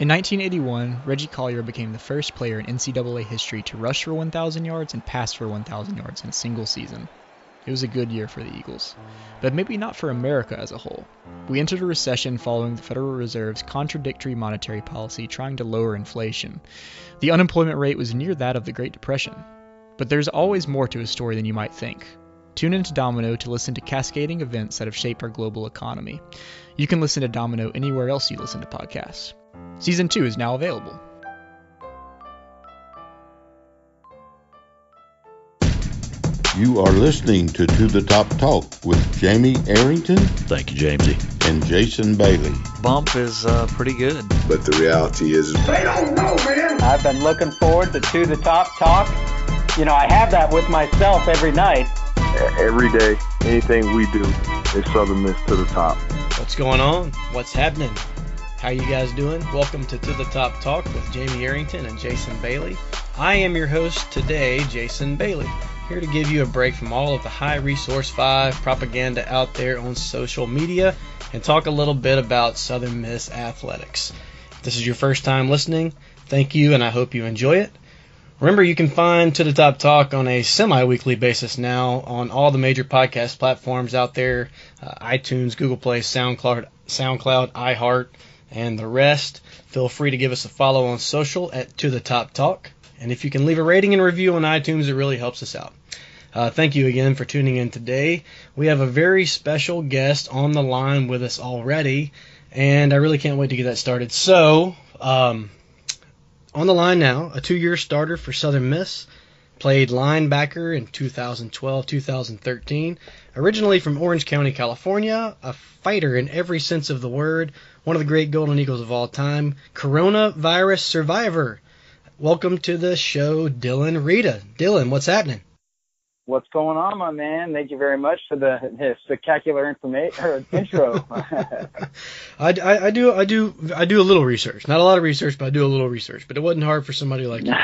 In 1981, Reggie Collier became the first player in NCAA history to rush for 1,000 yards and pass for 1,000 yards in a single season. It was a good year for the Eagles, but maybe not for America as a whole. We entered a recession following the Federal Reserve's contradictory monetary policy trying to lower inflation. The unemployment rate was near that of the Great Depression. But there's always more to a story than you might think. Tune into Domino to listen to cascading events that have shaped our global economy. You can listen to Domino anywhere else you listen to podcasts. Season 2 is now available. You are listening to To the Top Talk with Jamie Arrington Thank you, Jamesy. and Jason Bailey. Bump is uh, pretty good. But the reality is, I've been looking forward to To the Top Talk. You know, I have that with myself every night. every day, anything we do is Southern Miss to the top. What's going on? What's happening? How you guys doing? Welcome to To the Top Talk with Jamie Arrington and Jason Bailey. I am your host today, Jason Bailey, here to give you a break from all of the high resource 5 propaganda out there on social media and talk a little bit about Southern Miss athletics. If this is your first time listening, thank you and I hope you enjoy it. Remember, you can find To the Top Talk on a semi weekly basis now on all the major podcast platforms out there uh, iTunes, Google Play, SoundCloud, SoundCloud, iHeart, and the rest. Feel free to give us a follow on social at To the Top Talk. And if you can leave a rating and review on iTunes, it really helps us out. Uh, thank you again for tuning in today. We have a very special guest on the line with us already, and I really can't wait to get that started. So, um, on the line now, a two year starter for Southern Miss. Played linebacker in 2012 2013. Originally from Orange County, California. A fighter in every sense of the word. One of the great Golden Eagles of all time. Coronavirus survivor. Welcome to the show, Dylan Reda. Dylan, what's happening? What's going on, my man? Thank you very much for the, the spectacular information intro. I, I, I do I do I do a little research. Not a lot of research, but I do a little research. But it wasn't hard for somebody like you.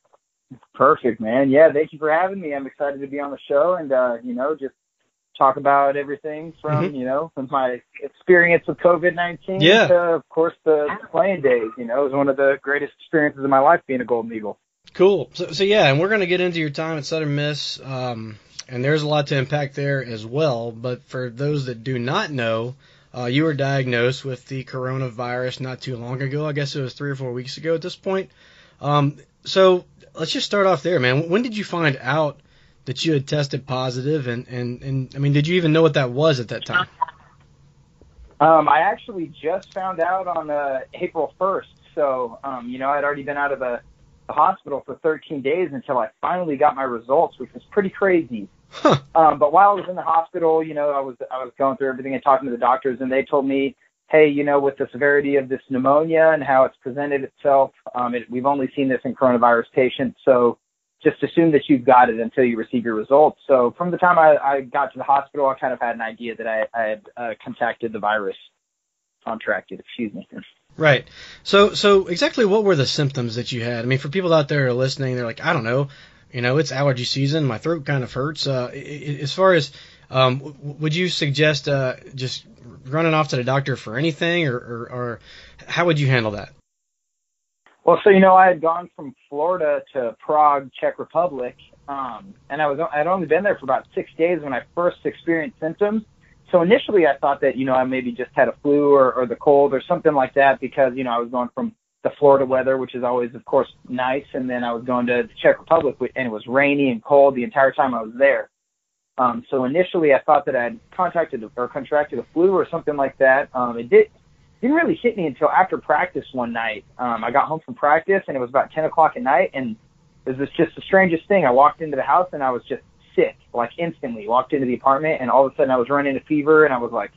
Perfect, man. Yeah, thank you for having me. I'm excited to be on the show and uh, you know, just talk about everything from, Mhm. you know, from my experience with COVID nineteen Yeah. to of course the playing days. You know, it was one of the greatest experiences of my life being a Golden Eagle. Cool. So, so yeah, and we're going to get into your time at Southern Miss, um, and there's a lot to impact there as well. But for those that do not know, uh, you were diagnosed with the coronavirus not too long ago. I guess it was three or four weeks ago at this point. Um, so let's just start off there, man. When did you find out that you had tested positive, and and and I mean, did you even know what that was at that time? Um, I actually just found out on uh, April 1st. So, um, you know, I'd already been out of the, the hospital for 13 days until I finally got my results, which was pretty crazy. Huh. Um, but while I was in the hospital, you know, I was I was going through everything and talking to the doctors, and they told me, hey, you know, with the severity of this pneumonia and how it's presented itself, um, it, we've only seen this in coronavirus patients, so just assume that you've got it until you receive your results. So from the time I, I got to the hospital, I kind of had an idea that I, I had uh, contracted the virus, contracted, excuse me. Right. So so exactly what were the symptoms that you had? I mean, for people out there listening, they're like, I don't know, you know, it's allergy season. My throat kind of hurts. Uh, as far as um, would you suggest uh, just running off to the doctor for anything, or, or, or how would you handle that? Well, so you know, I had gone from Florida to Prague, Czech Republic, um, and I was I'd only been there for about six days when I first experienced symptoms. So initially, I thought that you know I maybe just had a flu or, or the cold or something like that because you know I was going from the Florida weather, which is always, of course, nice, and then I was going to the Czech Republic, and it was rainy and cold the entire time I was there. Um, so initially, I thought that I had contacted or contracted a flu or something like that. Um, it did didn't really hit me until after practice one night. Um, I got home from practice and it was about 10 o'clock at night and it was just the strangest thing. I walked into the house and I was just sick, like instantly. Walked into the apartment and all of a sudden I was running a fever and I was like,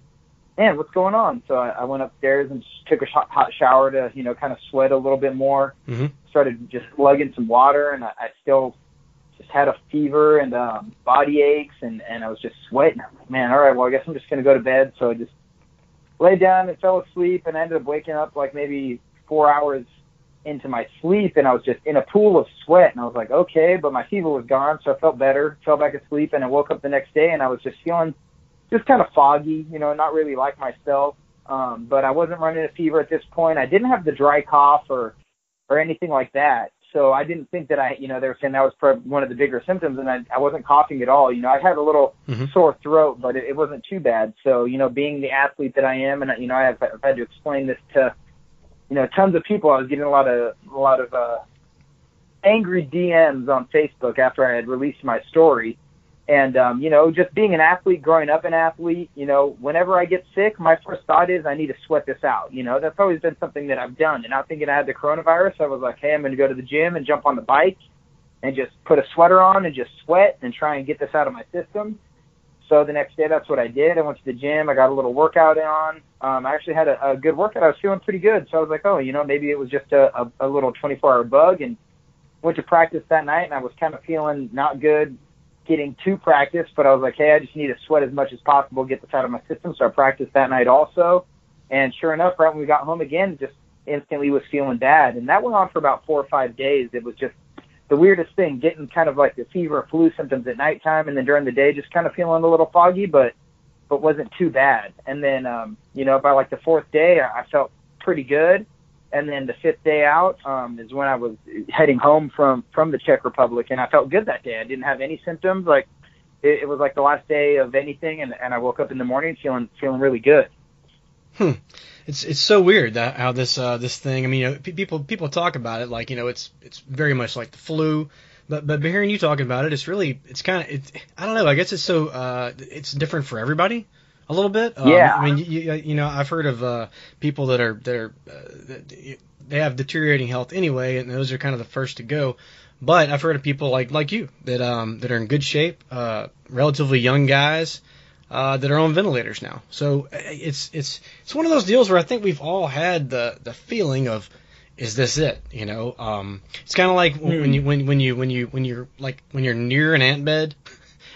man, what's going on? So I, I went upstairs and just took a sh- hot shower to, you know, kind of sweat a little bit more. Mhm. Started just slugging some water and I, I still just had a fever and um, body aches and, and I was just sweating. I'm like, man, all right, well, I guess I'm just going to go to bed. So I just laid down and fell asleep and ended up waking up like maybe four hours into my sleep and I was just in a pool of sweat and I was like, okay, but my fever was gone, so I felt better, fell back asleep and I woke up the next day and I was just feeling just kind of foggy, you know, not really like myself. Um, but I wasn't running a fever at this point. I didn't have the dry cough or or anything like that. So I didn't think that I, you know, they were saying that was probably one of the bigger symptoms, and I, I wasn't coughing at all. You know, I had a little Mhm. sore throat, but it, it wasn't too bad. So, you know, being the athlete that I am, and you know, I have, I've had to explain this to, you know, tons of people. I was getting a lot of a lot of uh, angry DMs on Facebook after I had released my story. And um, you know, just being an athlete, growing up an athlete, you know, whenever I get sick, my first thought is I need to sweat this out. You know, that's always been something that I've done. And not thinking I had the coronavirus, I was like, hey, I'm going to go to the gym and jump on the bike and just put a sweater on and just sweat and try and get this out of my system. So the next day, that's what I did. I went to the gym. I got a little workout on. Um, I actually had a, a good workout. I was feeling pretty good. So I was like, oh, you know, maybe it was just a, a, a little 24-hour bug. And went to practice that night, and I was kind of feeling not good getting to practice. But I was like, hey, I just need to sweat as much as possible, get this out of my system. So I practiced that night also. And sure enough, right when we got home again, just instantly was feeling bad. And that went on for about four or five days. It was just the weirdest thing, getting kind of like the fever, flu symptoms at nighttime, and then during the day, just kind of feeling a little foggy, but but wasn't too bad. And then, um, you know, by like the fourth day, I I felt pretty good. And then the fifth day out um, is when I was heading home from from the Czech Republic, and I felt good that day. I didn't have any symptoms. Like it, it was like the last day of anything, and, and I woke up in the morning feeling feeling really good. Hm. It's it's so weird that how this uh, this thing. I mean, you know, pe- people people talk about it like you know it's it's very much like the flu, but but hearing you talking about it, it's really it's kind of it. I don't know. I guess it's so uh, it's different for everybody a little bit. Um, Yeah. I mean, you, you, you know, I've heard of uh, people that are that are uh, that they have deteriorating health anyway, and those are kind of the first to go. But I've heard of people like like you that um that are in good shape, uh, relatively young guys uh, that are on ventilators now. So uh, it's it's it's one of those deals where I think we've all had the the feeling of is this it? You know, um, it's kind of like when you when when you when you when you're like when you're near an ant bed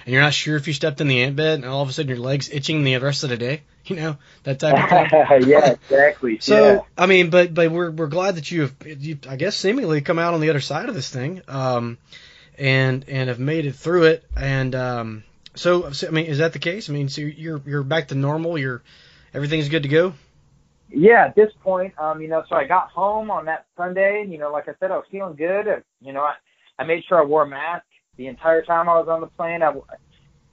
and you're not sure if you stepped in the ant bed and all of a sudden your legs itching the rest of the day. You know that type of thing. yeah, exactly. So yeah. I mean, but but we're we're glad that you have you I guess seemingly come out on the other side of this thing, um, and and have made it through it. And um, so, so I mean, is that the case? I mean, so you're you're back to normal. You're everything's good to go. Yeah, at this point, um, you know, so I got home on that Sunday, and you know, like I said, I was feeling good. Uh, You know, I I made sure I wore a mask the entire time I was on the plane. I,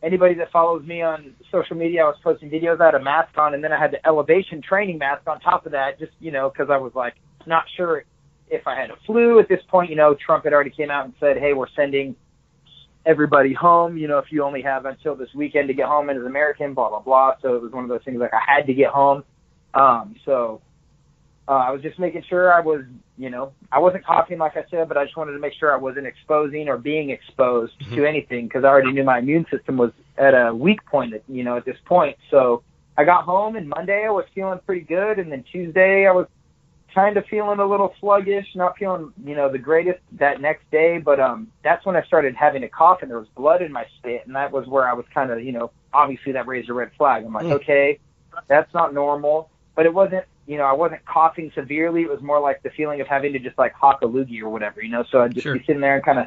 anybody that follows me on social media, I was posting videos. I had a mask on, and then I had the elevation training mask on top of that, just you know, because I was like not sure if I had a flu at this point. You know, Trump had already came out and said, "Hey, we're sending everybody home. You know, if you only have until this weekend to get home as an American, blah blah blah." So it was one of those things like I had to get home. Um, so uh, I was just making sure I was, you know, I wasn't coughing like I said, but I just wanted to make sure I wasn't exposing or being exposed to anything because I already knew my immune system was at a weak point, at, you know, at this point. So I got home and Monday I was feeling pretty good, and then Tuesday I was kind of feeling a little sluggish, not feeling, you know, the greatest that next day. But um, that's when I started having a cough and there was blood in my spit, and that was where I was kind of, you know, obviously that raised a red flag. I'm like, Mm. okay, that's not normal, but it wasn't you know, I wasn't coughing severely. It was more like the feeling of having to just like hawk a loogie or whatever, you know. So I'd just Sure. be sitting there and kind of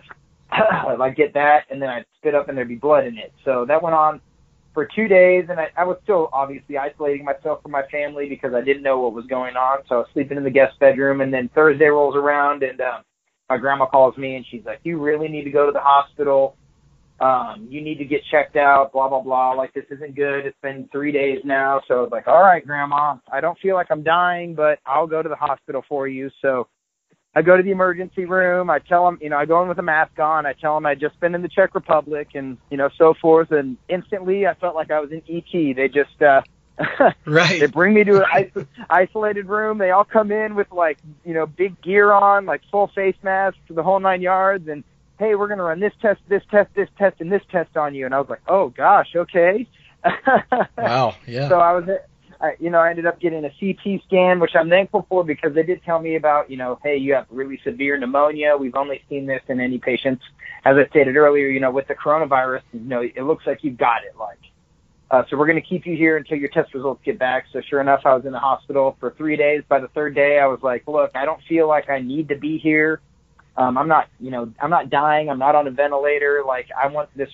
like get that, and then I'd spit up and there'd be blood in it. So that went on for two days, and I, I was still obviously isolating myself from my family because I didn't know what was going on. So I was sleeping in the guest bedroom, and then Thursday rolls around, and um, my grandma calls me, and she's like, "You really need to go to the hospital." Um, you need to get checked out, blah, blah, blah. Like, this isn't good. It's been three days now. So I was like, all right, grandma, I don't feel like I'm dying, but I'll go to the hospital for you. So I go to the emergency room. I tell them, you know, I go in with a mask on. I tell them I'd just been in the Czech Republic and, you know, so forth. And instantly I felt like I was in ET. They just, uh, Right. they bring me to an iso- isolated room. They all come in with like, you know, big gear on, like full face masks, for the whole nine yards. And hey, we're gonna run this test, this test, this test, and this test on you. And I was like, oh gosh, okay. Wow. Yeah. So I was, I, you know, I ended up getting a CT scan, which I'm thankful for because they did tell me about, you know, hey, you have really severe pneumonia. We've only seen this in any patients, as I stated earlier, you know, with the coronavirus. You know, it looks like you've got it. Like, uh, so we're going to keep you here until your test results get back. So sure enough, I was in the hospital for three days. By the third day, I was like, look, I don't feel like I need to be here. Um, I'm not, you know, I'm not dying. I'm not on a ventilator. Like, I want this.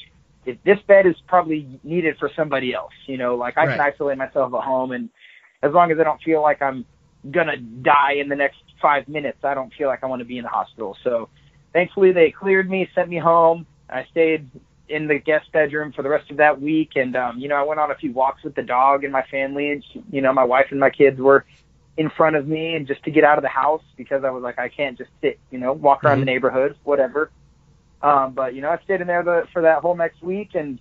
If this bed is probably needed for somebody else, you know, like I can isolate myself at home and as long as I don't feel like I'm gonna die in the next five minutes, I don't feel like I want to be in the hospital. So thankfully they cleared me, sent me home. I stayed in the guest bedroom for the rest of that week, and um, you know I went on a few walks with the dog and my family, and you know my wife and my kids were in front of me, and just to get out of the house because I was like I can't just sit, you know, walk around Mhm. the neighborhood, whatever. Um, but you know I stayed in there the, for that whole next week, and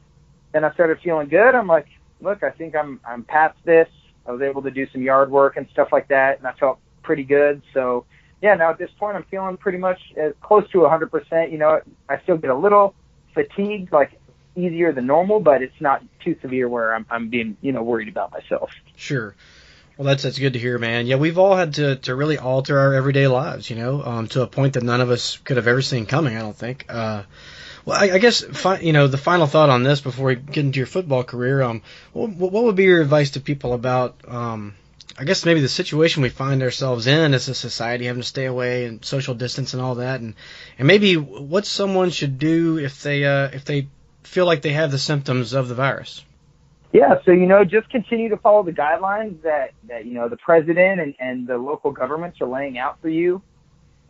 then I started feeling good. I'm like, look, I think I'm I'm past this. I was able to do some yard work and stuff like that, and I felt pretty good. So yeah, now at this point, I'm feeling pretty much as close to 100%. You know, I still get a little fatigued, like easier than normal, but it's not too severe where I'm, I'm being, you know, worried about myself. Sure. Well, that's that's good to hear, man. Yeah, we've all had to to really alter our everyday lives, you know, um, to a point that none of us could have ever seen coming. I don't think. Uh, well, I, I guess fi- you know the final thought on this before we get into your football career. Um, what, what would be your advice to people about um, I guess maybe the situation we find ourselves in as a society, having to stay away and social distance and all that, and and maybe what someone should do if they uh, if they feel like they have the symptoms of the virus. Yeah, so you know, just continue to follow the guidelines that that you know the president and and the local governments are laying out for you.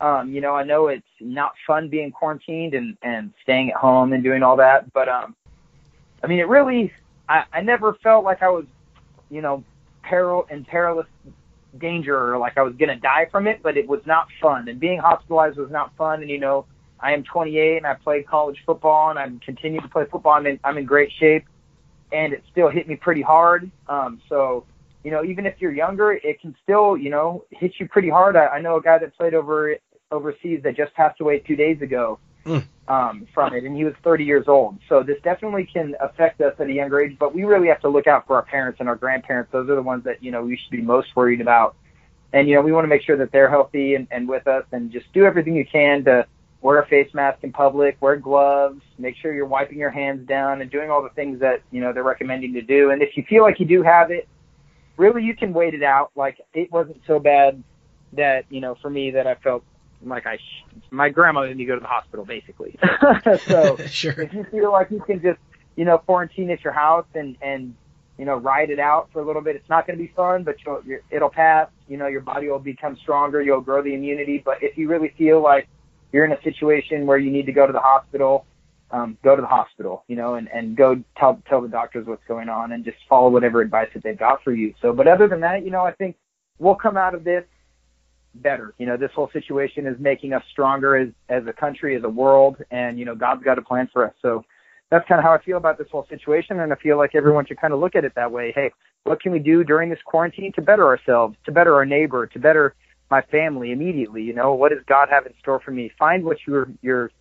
Um, you know, I know it's not fun being quarantined and and staying at home and doing all that, but um, I mean, it really, I I never felt like I was, you know, peril in perilous danger or like I was gonna die from it, but it was not fun. And being hospitalized was not fun. And you know, I am 28 and I played college football and I'm continuing to play football. I'm in, I'm in great shape and it still hit me pretty hard. Um, so, you know, even if you're younger, it can still, you know, hit you pretty hard. I, I know a guy that played over overseas that just passed away two days ago Mm. um, from it, and he was 30 years old. So this definitely can affect us at a younger age. But we really have to look out for our parents and our grandparents. Those are the ones that you know we should be most worried about. And you know, we want to make sure that they're healthy and, and with us, and just do everything you can to wear a face mask in public, wear gloves, make sure you're wiping your hands down and doing all the things that, you know, they're recommending to do. And if you feel like you do have it, really you can wait it out. Like it wasn't so bad that, you know, for me that I felt like I, sh- my grandma made me go to the hospital basically. so sure. if you feel like you can just, you know, quarantine at your house and, and, you know, ride it out for a little bit. It's not going to be fun, but you'll, you're, it'll pass. You know, your body will become stronger. You'll grow the immunity. But if you really feel like you're in a situation where you need to go to the hospital, um, go to the hospital, you know, and, and go tell, tell the doctors what's going on and just follow whatever advice that they've got for you. So, but other than that, you know, I think we'll come out of this better. You know, this whole situation is making us stronger as, as a country, as a world, and, you know, God's got a plan for us. So that's kind of how I feel about this whole situation. And I feel like everyone should kind of look at it that way. Hey, what can we do during this quarantine to better ourselves, to better our neighbor, to better my family immediately? You know, what does God have in store for me? Find what your, your,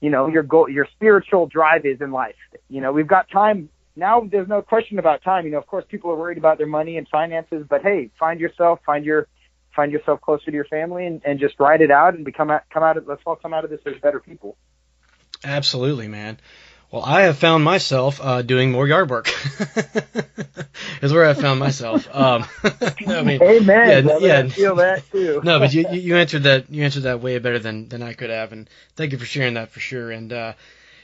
you know, your goal, your spiritual drive is in life. You know, we've got time now. There's no question about time. You know, of course, people are worried about their money and finances, but hey, find yourself, find your, find yourself closer to your family, and, and just ride it out and become out, come out of. Let's all come out of this as better people. Absolutely, man. Well, I have found myself uh, doing more yard work. is where I found myself. Um, I mean, Amen. yeah, brother. yeah. I feel that too. no, but you you you answered that you answered that way better than than I could have, and thank you for sharing that for sure. And uh,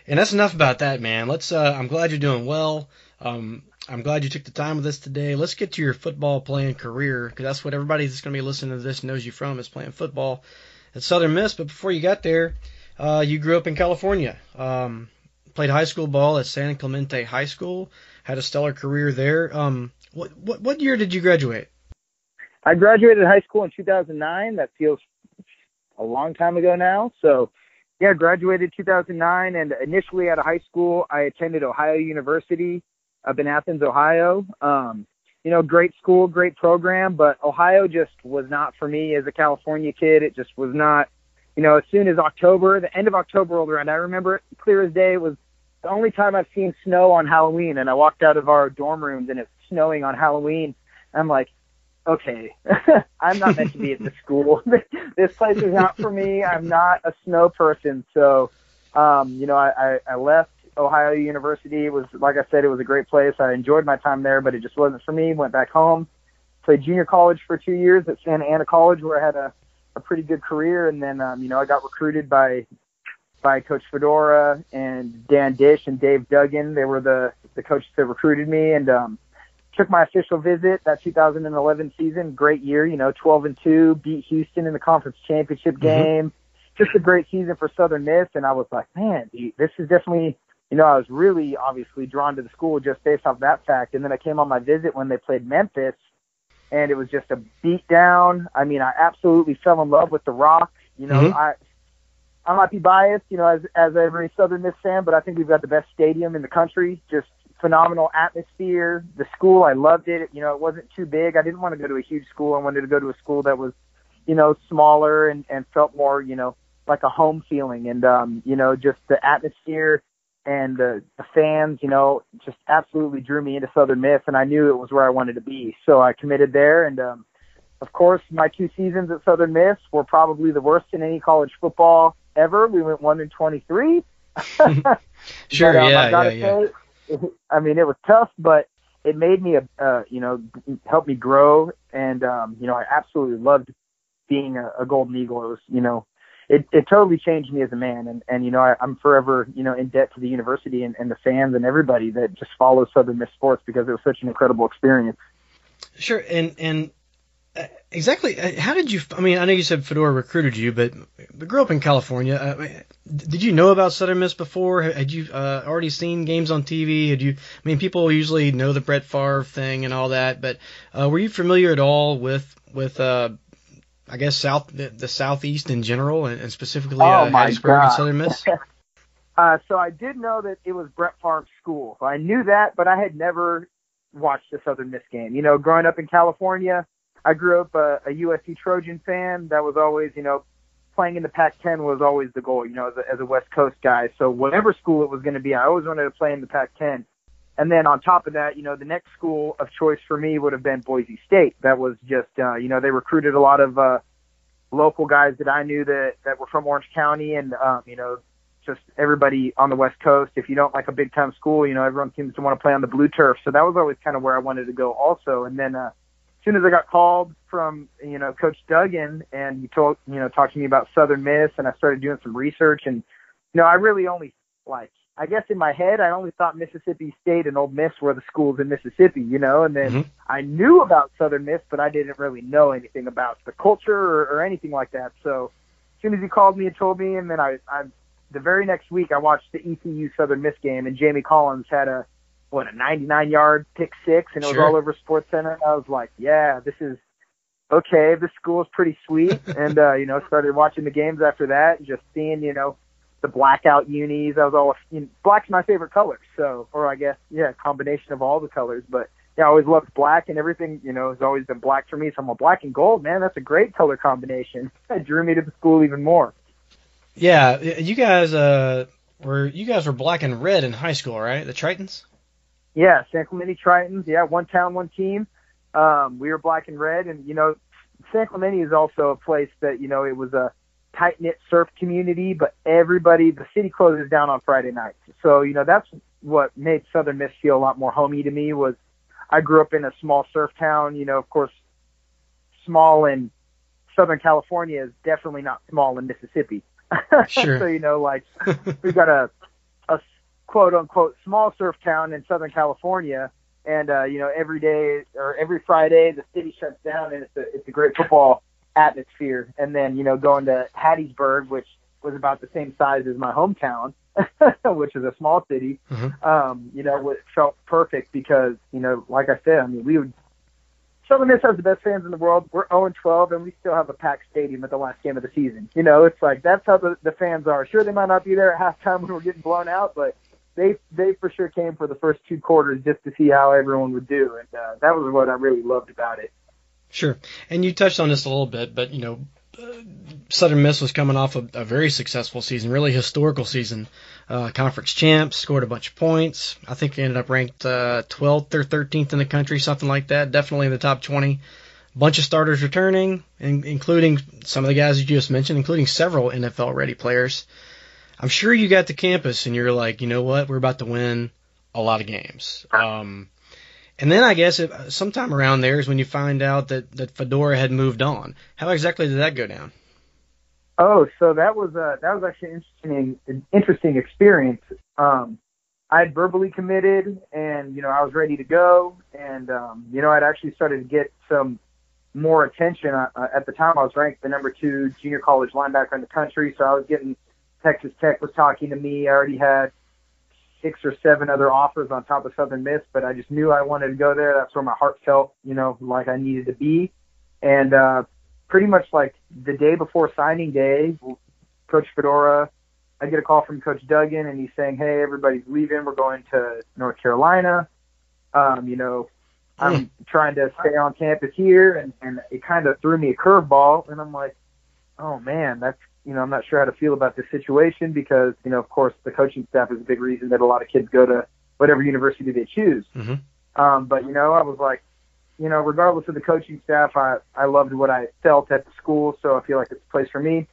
and that's enough about that, man. Let's. Uh, I'm glad you're doing well. Um, I'm glad you took the time with us today. Let's get to your football playing career because that's what everybody that's going to be listening to this knows you from is playing football at Southern Miss. But before you got there, uh, you grew up in California. Um, played high school ball at San Clemente High School. Had a stellar career there. Um, what what what year did you graduate? I graduated high school in 2009. That feels a long time ago now. So, yeah, graduated 2009. And initially out of high school, I attended Ohio University up in Athens, Ohio. Um, you know, great school, great program, but Ohio just was not for me as a California kid. It just was not, you know, as soon as October, the end of October rolled around, I remember it clear as day. It was the only time I've seen snow on Halloween. And I walked out of our dorm rooms and it's snowing on Halloween. I'm like, okay, I'm not meant to be at this school. this place is not for me. I'm not a snow person. So, um, you know, I, I, I left Ohio University. It was, like I said, it was a great place. I enjoyed my time there, but it just wasn't for me. Went back home, played junior college for two years at Santa Ana College, where I had a, a pretty good career. And then, um, you know, I got recruited by, by Coach Fedora and Dan Disch and Dave Duggan. They were the, the coaches that recruited me. And, um, took my official visit that 2011 season. Great year, you know, 12 and two, beat Houston in the conference championship game. Just a great season for Southern Miss, and I was like, man, dude, this is definitely. You know, I was really obviously drawn to the school just based off that fact. And then I came on my visit when they played Memphis, and it was just a beat down. I mean, I absolutely fell in love with the Rock. You know, Mhm. I I might be biased, you know, as as every Southern Miss fan, but I think we've got the best stadium in the country. Just phenomenal atmosphere. The school, I loved it. You know, it wasn't too big. I didn't want to go to a huge school. I wanted to go to a school that was, you know, smaller and and felt more, you know, like a home feeling. And um, you know, just the atmosphere and the, the fans, you know, just absolutely drew me into Southern Miss, and I knew it was where I wanted to be. So I committed there, and um, of course, my two seasons at Southern Miss were probably the worst in any college football ever. We went one and twenty-three. Sure, But, um, yeah, I gotta yeah, say, I mean, it was tough, but it made me, a, uh, you know, helped me grow, and um, you know, I absolutely loved being a, a Golden Eagle. It was, you know, it, it totally changed me as a man, and and you know, I, I'm forever, you know, in debt to the university and, and the fans and everybody that just follows Southern Miss sports because it was such an incredible experience. Sure, and and uh, exactly uh, how did you? I mean, I know you said Fedora recruited you, but but grew up in California. Uh, did you know about Southern Miss before? Had you uh, already seen games on TV? Had you? I mean, people usually know the Brett Favre thing and all that, but uh, were you familiar at all with with I guess South the, the Southeast in general, and, and specifically Oh, uh, my Hattiesburg and Southern Miss? Uh, so I did know that it was Brett Favre's school. I knew that, but I had never watched a Southern Miss game. You know, growing up in California, I grew up a, a USC Trojan fan. That was always, you know, playing in the Pac-10 was always the goal. You know, as a, as a West Coast guy. So whatever school it was going to be, I always wanted to play in the Pac-10. And then on top of that, you know, the next school of choice for me would have been Boise State. That was just, uh, you know, they recruited a lot of uh, local guys that I knew that that were from Orange County, and um, you know, just everybody on the West Coast. If you don't like a big time school, you know, everyone seems to want to play on the blue turf. So that was always kind of where I wanted to go also. And then uh, as soon as I got called from, you know, Coach Duggan and he told, you know, talked to me about Southern Miss and I started doing some research and, you know, I really only like, I guess in my head, I only thought Mississippi State and Ole Miss were the schools in Mississippi, you know, and then Mhm. I knew about Southern Miss, but I didn't really know anything about the culture or, or anything like that. So as soon as he called me and told me, and then I, I, the very next week, I watched the ECU Southern Miss game, and Jamie Collins had a what a 99 yard pick six, and it was Sure. all over Sports Center. I was like, yeah, this is okay. This school is pretty sweet, and uh, you know, started watching the games after that, just seeing, you know. The blackout unis, I was all, you know, black's my favorite color, so, or I guess, yeah, combination of all the colors, but yeah, I always loved black and everything, you know, has always been black for me. So I'm a black and gold, man. That's a great color combination. It drew me to the school even more. Yeah, you guys uh were you guys were black and red in high school, right? The Tritons. Yeah, San Clemente Tritons. Yeah, one town, one team. Um, we were black and red, and you know, San Clemente is also a place that you know it was a tight knit surf community, but everybody, the city closes down on Friday nights. So you know that's what made Southern Miss feel a lot more homey to me. Was I grew up in a small surf town. You know, of course, small in Southern California is definitely not small in Mississippi. Sure. so you know, like we've got a a quote unquote small surf town in Southern California, and uh, you know every day or every Friday the city shuts down, and it's a it's a great football atmosphere. And then you know going to Hattiesburg, which was about the same size as my hometown, which is a small city. Mhm. Um, you know, it felt perfect because you know, like I said, I mean we would. Southern Miss has the best fans in the world. We're 0 and 12, and we still have a packed stadium at the last game of the season. You know, it's like that's how the, the fans are. Sure, they might not be there at halftime when we're getting blown out, but they they for sure came for the first two quarters just to see how everyone would do, and uh, that was what I really loved about it. Sure. And you touched on this a little bit, but you know, Southern Miss was coming off a, a very successful season, really historical season. Uh, conference champs, scored a bunch of points. I think they ended up ranked uh, 12th or 13th in the country, something like that. Definitely in the top 20. Bunch of starters returning, in, including some of the guys you just mentioned, including several NFL ready players. I'm sure you got to campus and you're like, you know what, we're about to win a lot of games. Um, and then I guess it, sometime around there is when you find out that, that Fedora had moved on. How exactly did that go down? Oh, so that was uh that was actually an interesting an interesting experience. Um, I'd verbally committed, and you know I was ready to go, and um, you know I'd actually started to get some more attention. Uh, uh, at the time, I was ranked the number two junior college linebacker in the country, so I was getting Texas Tech was talking to me. I already had six or seven other offers on top of Southern Miss, but I just knew I wanted to go there. That's where my heart felt, you know, like I needed to be. And uh, pretty much like the day before signing day, Coach Fedora, I get a call from Coach Duggan, and he's saying, "Hey, everybody's leaving. We're going to North Carolina. Um, you know, I'm mm. trying to stay on campus here," and and it kind of threw me a curveball, and I'm like, "Oh man, that's you know, I'm not sure how to feel about this situation because, you know, of course, the coaching staff is a big reason that a lot of kids go to whatever university they choose. Mm-hmm. Um, but you know, I was like, you know, regardless of the coaching staff, I I loved what I felt at the school, so I feel like it's a place for me.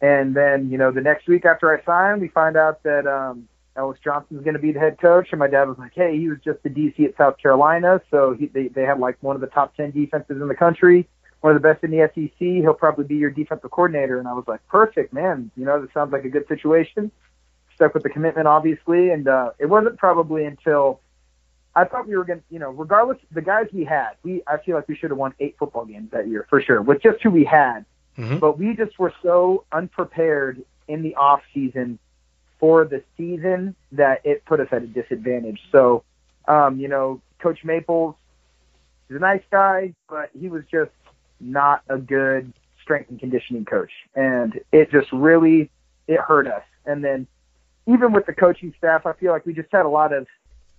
And then, you know, the next week after I signed, we find out that um, Ellis Johnson's going to be the head coach, and my dad was like, "Hey, he was just the DC at South Carolina, so he, they they had like one of the top ten defenses in the country, one of the best in the SEC. He'll probably be your defensive coordinator." And I was like, "Perfect, man. You know, this sounds like a good situation." Stuck with the commitment, obviously, and uh, it wasn't probably until I thought we were going to, you know, regardless the guys we had, we I feel like we should have won eight football games that year for sure with just who we had. Mm-hmm. But we just were so unprepared in the off season for the season that it put us at a disadvantage. So, um, you know, Coach Maples is a nice guy, but he was just not a good strength and conditioning coach, and it just really it hurt us. And then even with the coaching staff, I feel like we just had a lot of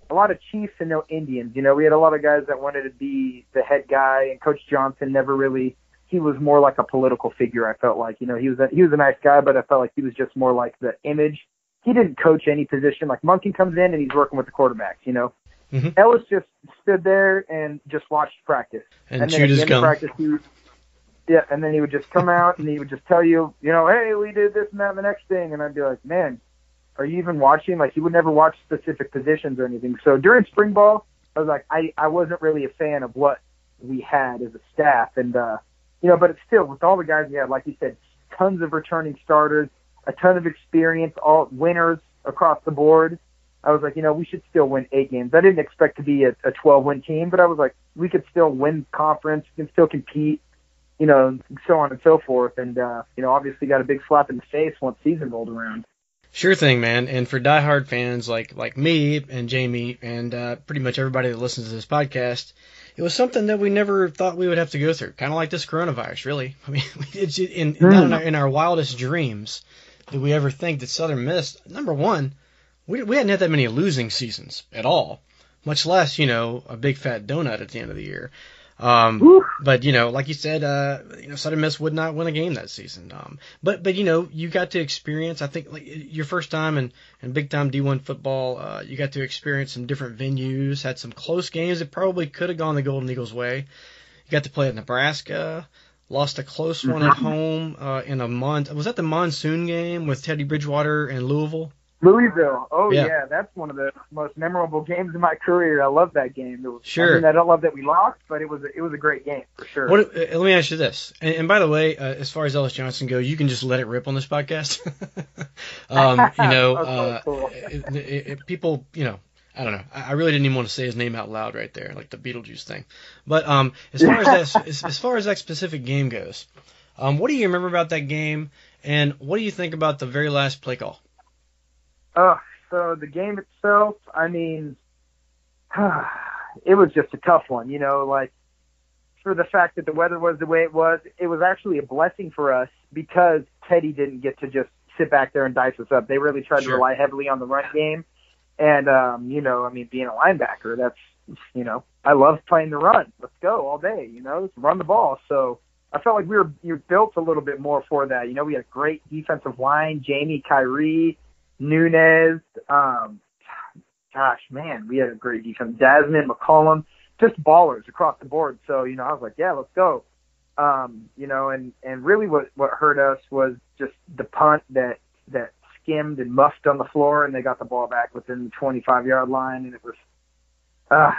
a lot of Chiefs and no Indians. You know, we had a lot of guys that wanted to be the head guy, and Coach Johnson never really he was more like a political figure. I felt like, you know, he was a, he was a nice guy, but I felt like he was just more like the image. He didn't coach any position. Like Monken comes in and he's working with the quarterbacks. You know, mm-hmm. Ellis just stood there and just watched practice. And, and then at the practice, he would, yeah, and then he would just come out and he would just tell you, you know, hey, we did this and that and the next thing, and I'd be like, man, are you even watching? Like he would never watch specific positions or anything. So during spring ball, I was like, I I wasn't really a fan of what we had as a staff, and uh, you know, but it's still with all the guys we had, like you said, tons of returning starters, a ton of experience, all winners across the board. I was like, you know, we should still win eight games. I didn't expect to be a, a 12 win team, but I was like, we could still win conference, we can still compete, you know, so on and so forth. And, uh, you know, obviously got a big slap in the face once season rolled around. Sure thing, man. And for diehard fans like like me and Jamie and uh, pretty much everybody that listens to this podcast, it was something that we never thought we would have to go through. Kind of like this coronavirus, really. I mean, it's in, mm. in, our, in our wildest dreams did we ever think that Southern Miss, number one, we, we hadn't had that many losing seasons at all, much less, you know, a big fat donut at the end of the year. Um, but you know, like you said, uh, you know, Southern Miss would not win a game that season. Um, but but you know, you got to experience. I think like your first time in, in big time D1 football, uh, you got to experience some different venues. Had some close games that probably could have gone the Golden Eagles' way. You got to play at Nebraska. Lost a close one at mm-hmm. home uh, in a month. Was that the monsoon game with Teddy Bridgewater and Louisville? Louisville. Oh yeah. yeah. that's one of the most memorable games in my career. I love that game. Was, sure. I, mean, I don't love that we lost, but it was a, it was a great game for sure. What, uh, let me ask you this. And, and by the way, uh, as far as Ellis Johnson goes, you can just let it rip on this podcast. um, you know, uh, cool. it, it, it, people, you know, I don't know. I, I really didn't even want to say his name out loud right there, like the Beetlejuice thing. But um, as far as that, as, as far as that specific game goes, um, what do you remember about that game, and what do you think about the very last play call? Oh, so the game itself, I mean, it was just a tough one. You know, like for the fact that the weather was the way it was, it was actually a blessing for us because Teddy didn't get to just sit back there and dice us up. They really tried sure. to rely heavily on the run game. And um, you know, I mean, being a linebacker, that's you know, I love playing the run. Let's go all day. You know, Let's run the ball. So I felt like we were you built a little bit more for that. You know, we had a great defensive line, Jamie Kyrie, Nunez, um, gosh, man, we had a great defense. Desmond, McCollum, just ballers across the board. So, you know, I was like, yeah, let's go. Um, you know, and, and really what, what hurt us was just the punt that, that skimmed and muffed on the floor and they got the ball back within the 25 yard line. And it was, uh,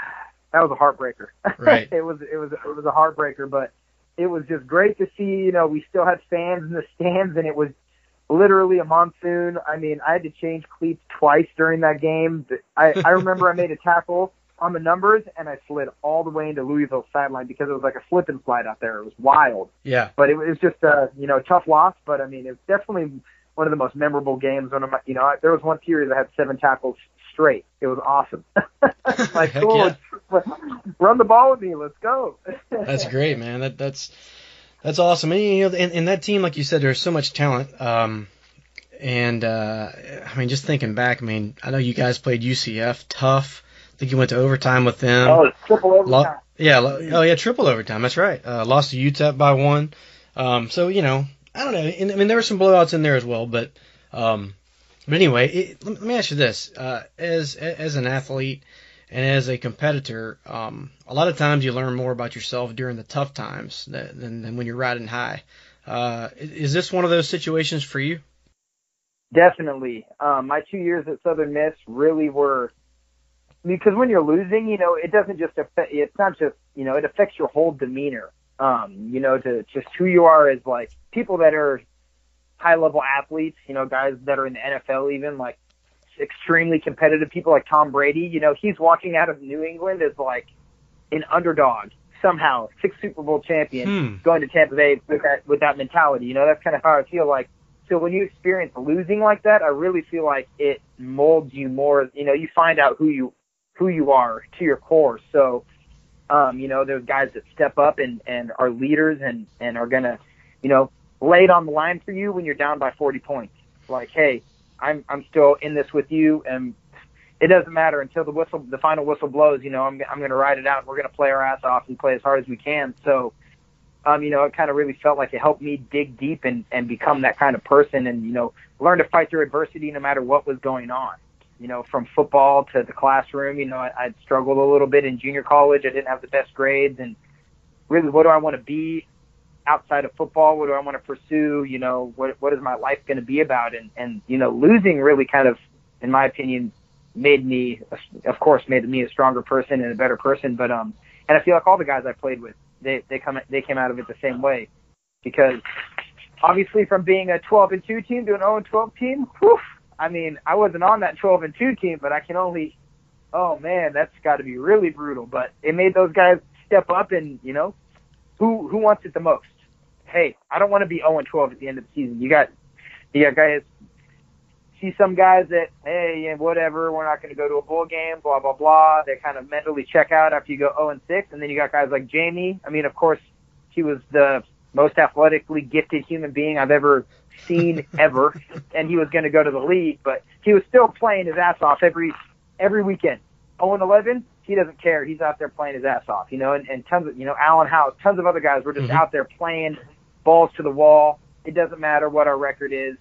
that was a heartbreaker. Right. it was, it was, it was a heartbreaker, but it was just great to see, you know, we still had fans in the stands and it was literally a monsoon. I mean, I had to change cleats twice during that game. I, I remember I made a tackle on the numbers and I slid all the way into Louisville sideline because it was like a slip and slide out there. It was wild. Yeah. But it was just a, you know, tough loss. But I mean, it was definitely one of the most memorable games. One of my, you know, I, there was one period I had seven tackles straight. It was awesome. like, cool, yeah. run the ball with me. Let's go. That's great, man. That that's that's awesome. And you know, in, in that team, like you said, there's so much talent. Um, and uh, I mean, just thinking back, I mean, I know you guys played UCF tough. I think you went to overtime with them. Oh, triple overtime. Lo- yeah, lo- oh yeah, triple overtime. That's right. Uh, lost to UTEP by one. Um, so you know, I don't know. And, I mean, there were some blowouts in there as well, but um, but anyway, it, let me ask you this: uh, as as an athlete and as a competitor, um, a lot of times you learn more about yourself during the tough times than, than, than when you're riding high. Uh, is this one of those situations for you? Definitely. Um, my two years at Southern Miss really were because when you're losing, you know, it doesn't just affect. It's not just you know, it affects your whole demeanor. Um, you know, to just who you are as like people that are high level athletes. You know, guys that are in the NFL, even like extremely competitive people like Tom Brady. You know, he's walking out of New England as like an underdog somehow, six Super Bowl champion, Hmm. going to Tampa Bay with that with that mentality. You know, that's kind of how I feel like. So when you experience losing like that, I really feel like it molds you more. You know, you find out who you who you are to your core. So, um, you know, there's guys that step up and and are leaders and and are gonna, you know, lay it on the line for you when you're down by 40 points. Like, hey, I'm I'm still in this with you, and it doesn't matter until the whistle, the final whistle blows. You know, I'm I'm gonna ride it out. We're gonna play our ass off and play as hard as we can. So, um, you know, it kind of really felt like it helped me dig deep and and become that kind of person, and you know, learn to fight through adversity no matter what was going on. You know, from football to the classroom. You know, I, I'd struggled a little bit in junior college. I didn't have the best grades, and really, what do I want to be outside of football? What do I want to pursue? You know, what what is my life going to be about? And and you know, losing really kind of, in my opinion, made me, of course, made me a stronger person and a better person. But um, and I feel like all the guys I played with, they they come they came out of it the same way, because obviously from being a 12 and 2 team to an 0 and 12 team, whew, I mean, I wasn't on that 12 and 2 team, but I can only, oh man, that's got to be really brutal. But it made those guys step up, and you know, who who wants it the most? Hey, I don't want to be 0 and 12 at the end of the season. You got you got guys. See some guys that hey, yeah, whatever, we're not going to go to a bowl game, blah blah blah. They kind of mentally check out after you go 0 and 6, and then you got guys like Jamie. I mean, of course, he was the most athletically gifted human being I've ever seen ever, and he was going to go to the league, but he was still playing his ass off every every weekend. 0 and 11, he doesn't care. He's out there playing his ass off, you know. And, and tons of you know Alan House, tons of other guys were just Mhm. out there playing balls to the wall. It doesn't matter what our record is.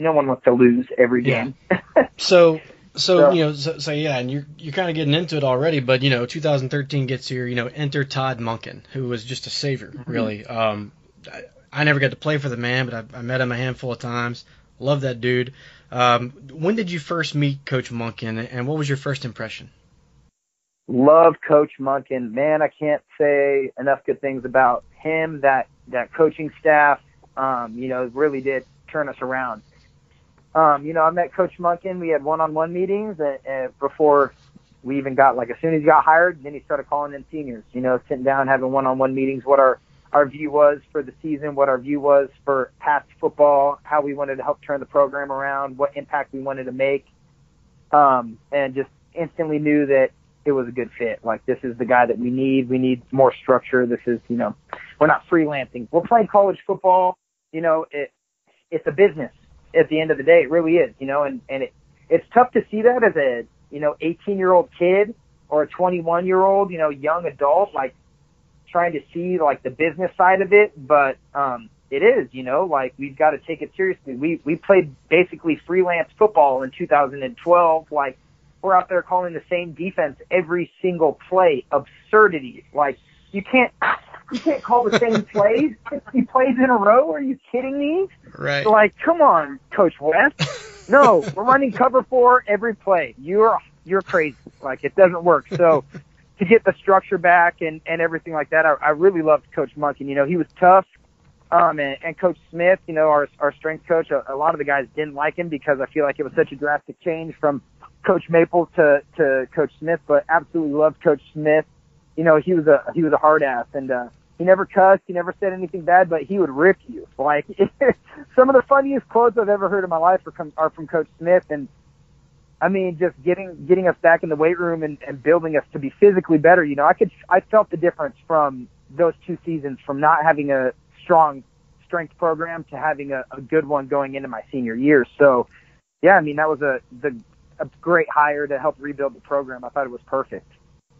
No one wants to lose every Yeah. game. So, so So- you know, so, so yeah, and you're you're kind of getting into it already, but you know, 2013 gets here. You know, enter Todd Monken, who was just a savior, really. Um, I, I never got to play for the man, but I, I met him a handful of times. Love that dude. Um, when did you first meet Coach Monken, and what was your first impression? love Coach Monken. Man, I can't say enough good things about him. That that coaching staff, um, you know, really did turn us around. Um, you know, I met Coach Monken. We had one-on-one meetings uh, uh, before we even got like as soon as he got hired, then he started calling in seniors. You know, sitting down having one-on-one meetings. What our our view was for the season, what our view was for past football, how we wanted to help turn the program around, what impact we wanted to make, um, and just instantly knew that it was a good fit. Like this is the guy that we need. We need more structure. This is, you know, we're not freelancing. We're playing college football. You know, it it's a business at the end of the day. It really is, you know, and and it it's tough to see that as a, you know, 18 year old kid or a 21 year old, you know, young adult like trying to see like the business side of it, but um it is, you know, like we've got to take it seriously. We we played basically freelance football in 2012 like we're out there calling the same defense every single play. Absurdity. Like you can't you can't call the same plays 60 plays in a row. Are you kidding me? Right. Like, come on, Coach West. No, we're running cover four every play. You're you're crazy. Like it doesn't work. So to get the structure back and and everything like that, I, I really loved Coach Monken. You know, he was tough. Um, and, and Coach Smith, you know, our our strength coach, a, a lot of the guys didn't like him because I feel like it was such a drastic change from Coach Maple to to Coach Smith, but absolutely loved Coach Smith. You know, he was a he was a hard ass, and uh, he never cussed, he never said anything bad, but he would rip you. Like some of the funniest quotes I've ever heard in my life are, are from Coach Smith, and I mean, just getting getting us back in the weight room and, and building us to be physically better. You know, I could I felt the difference from those two seasons from not having a strong strength program to having a, a good one going into my senior year. So, yeah, I mean that was a the a great hire to help rebuild the program. I thought it was perfect.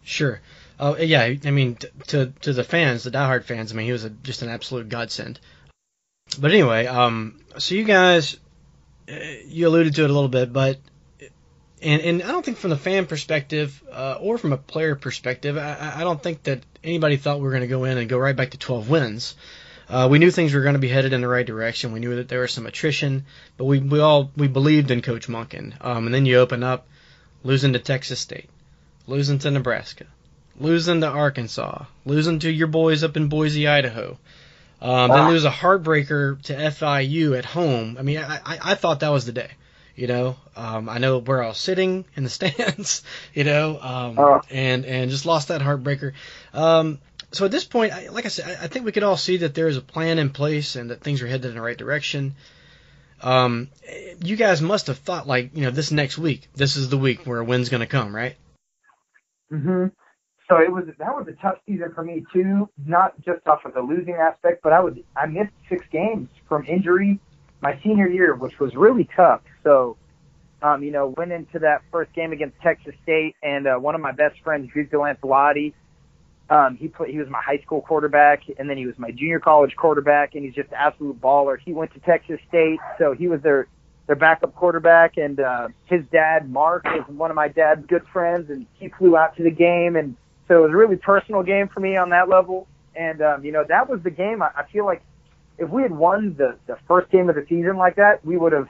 Sure. Oh yeah, I mean to to the fans, the diehard fans. I mean he was a, just an absolute godsend. But anyway, um, so you guys, uh, you alluded to it a little bit, but and and I don't think from the fan perspective uh, or from a player perspective, I, I don't think that anybody thought we were going to go in and go right back to 12 wins. Uh, we knew things were going to be headed in the right direction. We knew that there was some attrition, but we, we all we believed in Coach Monken. Um, and then you open up losing to Texas State, losing to Nebraska, losing to Arkansas, losing to your boys up in Boise, Idaho. Um, then lose a heartbreaker to FIU at home. I mean, I, I, I thought that was the day. You know, um, I know where I was sitting in the stands. You know, um, and and just lost that heartbreaker. Um, so at this point, I, like I said, I, I think we could all see that there is a plan in place and that things are headed in the right direction. Um, you guys must have thought like, you know, this next week, this is the week where a win's going to come, right? Mhm. So it was that was a tough season for me too, not just off of the losing aspect, but I was I missed six games from injury my senior year, which was really tough. So, um, you know, went into that first game against Texas State, and uh, one of my best friends, Victor Lancelotti, um, he played, he was my high school quarterback, and then he was my junior college quarterback, and he's just absolute baller. He went to Texas State, so he was their their backup quarterback, and uh, his dad, Mark, is one of my dad's good friends, and he flew out to the game, and so it was a really personal game for me on that level. And um, you know, that was the game. I, I feel like if we had won the the first game of the season like that, we would have.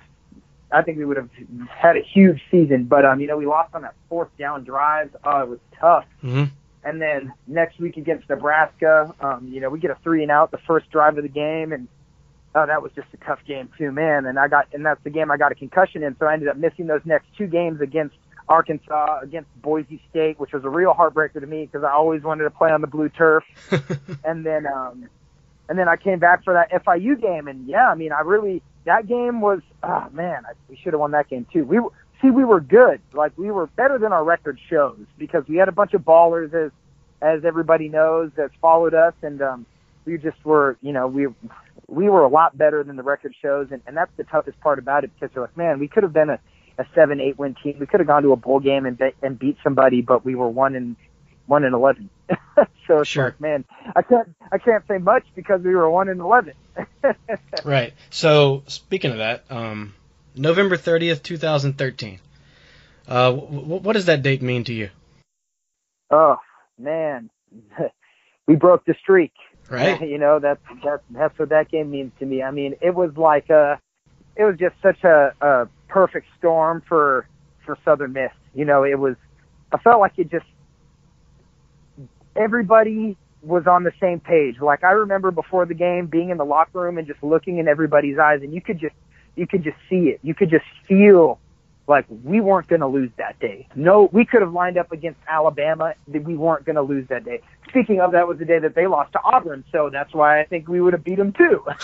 I think we would have had a huge season, but um, you know, we lost on that fourth down drive. Uh, it was tough. Mm-hmm. And then next week against Nebraska, um, you know, we get a three and out the first drive of the game, and oh, that was just a tough game too, man. And I got, and that's the game I got a concussion in, so I ended up missing those next two games against Arkansas, against Boise State, which was a real heartbreaker to me because I always wanted to play on the blue turf. and then, um, and then I came back for that FIU game, and yeah, I mean, I really that game was, oh man, I, we should have won that game too. We see, we were good, like we were better than our record shows because we had a bunch of ballers, as as everybody knows, that's followed us, and um, we just were, you know, we we were a lot better than the record shows, and, and that's the toughest part about it because they're like, man, we could have been a a seven, eight win team. We could have gone to a bowl game and be, and beat somebody, but we were one in one in eleven. so it's Sure. like, man, I can't I can't say much because we were one in eleven. Right. So speaking of that, um, November 30th, 2013. Uh, w- w- what does that date mean to you? oh man, we broke the streak. Right. You know that's that's that's what that game means to me. I mean, it was like a, it was just such a, a perfect storm for for Southern Miss. You know, it was. I felt like it just everybody was on the same page. Like I remember before the game being in the locker room and just looking in everybody's eyes, and you could just you could just see it. You could just feel like we weren't going to lose that day. No, we could have lined up against Alabama. That we weren't going to lose that day. Speaking of, that was the day that they lost to Auburn, so that's why I think we would have beat them too.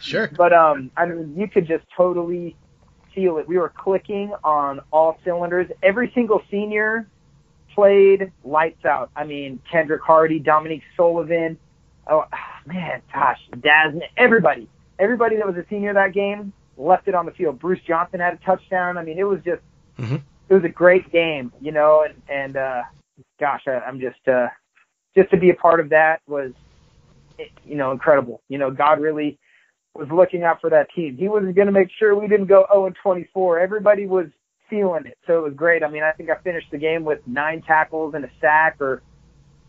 Sure. But um, I mean, you could just totally feel it. We were clicking on all cylinders. Every single senior played lights out. I mean, Kendrick Hardy, Dominique Sullivan. Oh man, gosh, Daz, everybody, everybody that was a senior that game left it on the field. Bruce Johnson had a touchdown. I mean, it was just, Mhm. it was a great game, you know. And and uh, gosh, I, I'm just uh, just to be a part of that was, you know, incredible. You know, God really was looking out for that team. He was going to make sure we didn't go 0 and 24. Everybody was feeling it, so it was great. I mean, I think I finished the game with nine tackles and a sack, or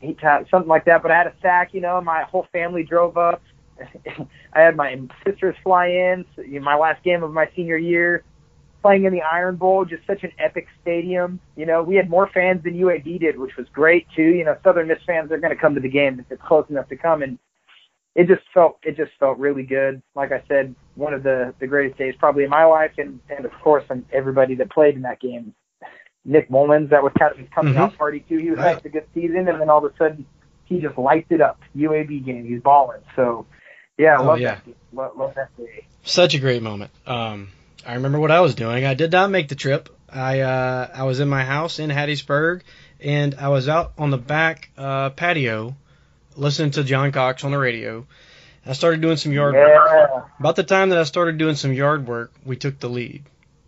eight ta- something like that. But I had a sack. You know, my whole family drove up. I had my sisters fly in. So, you know, my last game of my senior year, playing in the Iron Bowl, just such an epic stadium. You know, we had more fans than UAB did, which was great too. You know, Southern Miss fans are going to come to the game if it's close enough to come. And it just felt it just felt really good. Like I said, one of the the greatest days probably in my life, and and of course, and everybody that played in that game. Nick Mullens, that was kind of his coming Mhm. out party too. He was Right. having a good season, and then all of a sudden, he just lights it up. UAB game, he's balling. So, yeah, I Oh, love yeah. that. Love, love that day. Such a great moment. Um, I remember what I was doing. I did not make the trip. I uh, I was in my house in Hattiesburg, and I was out on the back uh, patio listening to John Cox on the radio. I started doing some yard work. About the time that I started doing some yard work, we took the lead.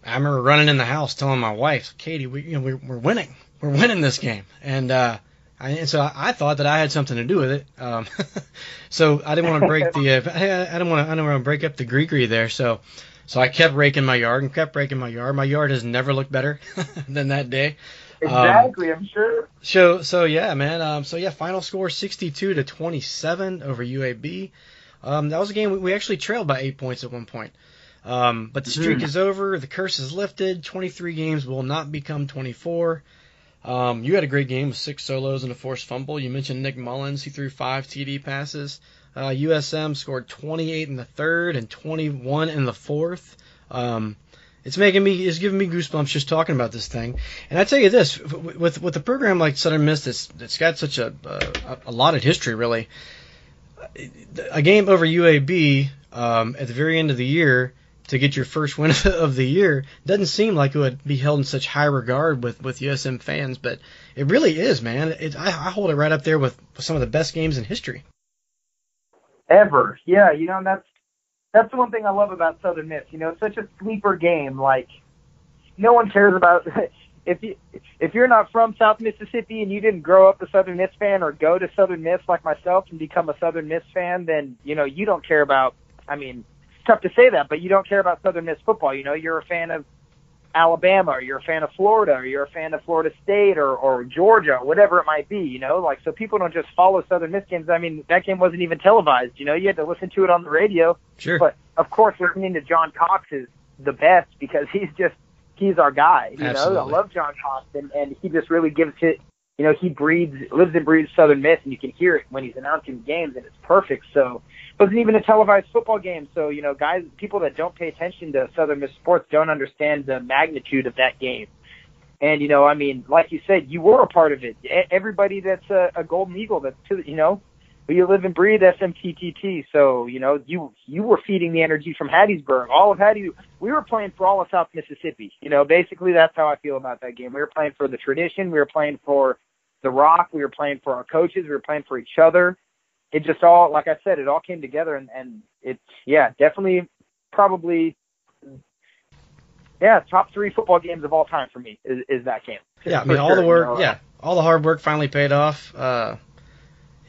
I remember running in the house telling my wife, Katie, we, you know, we're, we're winning. We're winning this game. And, uh, I, and so I, I thought that I had something to do with it. Um, so I didn't want to break the, uh, I, I didn't want to, I didn't want to break up the Greekery there. So, so I kept raking my yard and kept raking my yard. My yard has never looked better than that day. Exactly, I'm sure. So so yeah, man. Um, so yeah, final score 62 to 27 over UAB. Um, that was a game we, we actually trailed by eight points at one point. Um, but the streak Mhm. is over. The curse is lifted. 23 games will not become 24. Um, you had a great game with six solos and a forced fumble. You mentioned Nick Mullens. He threw five TD passes. Uh, USM scored 28 in the third and 21 in the fourth. Um, it's making me, it's giving me goosebumps just talking about this thing. And I tell you this, with with a program like Southern Miss that's that's got such a a, a lauded history, really, a game over UAB um, at the very end of the year to get your first win of the year doesn't seem like it would be held in such high regard with with USM fans, but it really is, man. It, I, I hold it right up there with some of the best games in history. ever. Yeah, you know, and that's that's the one thing I love about Southern Miss. You know, it's such a sleeper game. Like no one cares about if you if you're not from South Mississippi and you didn't grow up a Southern Miss fan or go to Southern Miss like myself and become a Southern Miss fan, then you know you don't care about. I mean, tough to say that, but you don't care about Southern Miss football. You know, you're a fan of Alabama or you're a fan of Florida or you're a fan of Florida State or, or Georgia, whatever it might be, you know, like so people don't just follow Southern Miss games. I mean, that game wasn't even televised, you know, you had to listen to it on the radio. Sure. But of course listening to John Cox is the best because he's just he's our guy. You know, I love John Cox and, and he just really gives it you know, he breathes lives and breathes Southern Miss and you can hear it when he's announcing games and it's perfect. So wasn't even a televised football game. So, you know, guys people that don't pay attention to Southern Miss sports don't understand the magnitude of that game. And you know, I mean, like you said, you were a part of it. Everybody that's a, a Golden Eagle, that's to, you know, you live and breathe SMTTT. So you know, you you were feeding the energy from Hattiesburg. All of Hattie, we were playing for all of South Mississippi. You know, basically that's how I feel about that game. We were playing for the tradition. We were playing for the Rock. We were playing for our coaches. We were playing for each other. It just all, like I said, it all came together, and and it's yeah, definitely, probably. Yeah, top three football games of all time for me is, is that game. Yeah, I mean, all sure, the you work, know. yeah, all the hard work finally paid off. Uh,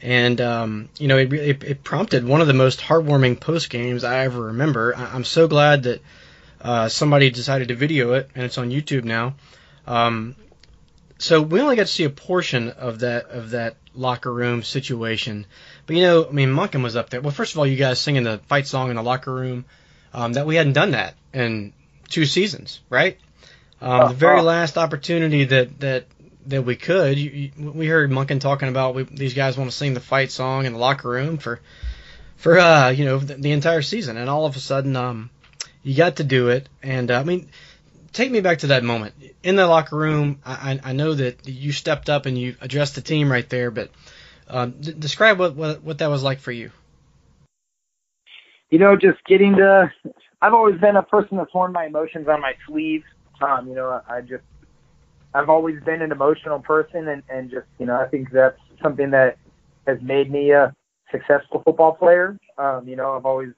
and um, you know, it, it, it prompted one of the most heartwarming post games I ever remember. I, I'm so glad that uh, somebody decided to video it, and it's on YouTube now. Um, so we only got to see a portion of that of that locker room situation, but you know, I mean, Monken was up there. Well, first of all, you guys singing the fight song in the locker room, um, that we hadn't done that in two seasons, right? Um, the very Uh-huh. last opportunity that that that we could, you, you, we heard Monken talking about we, these guys want to sing the fight song in the locker room for for uh, you know the, the entire season, and all of a sudden, um, you got to do it. And uh, I mean, take me back to that moment in the locker room. I, I I know that you stepped up and you addressed the team right there, but um, d- describe what, what what that was like for you. you know, just getting to. I've always been a person that's worn my emotions on my sleeve. Um, you know, I just, I've always been an emotional person, and and just, you know, I think that's something that has made me a successful football player. Um, you know, I've always,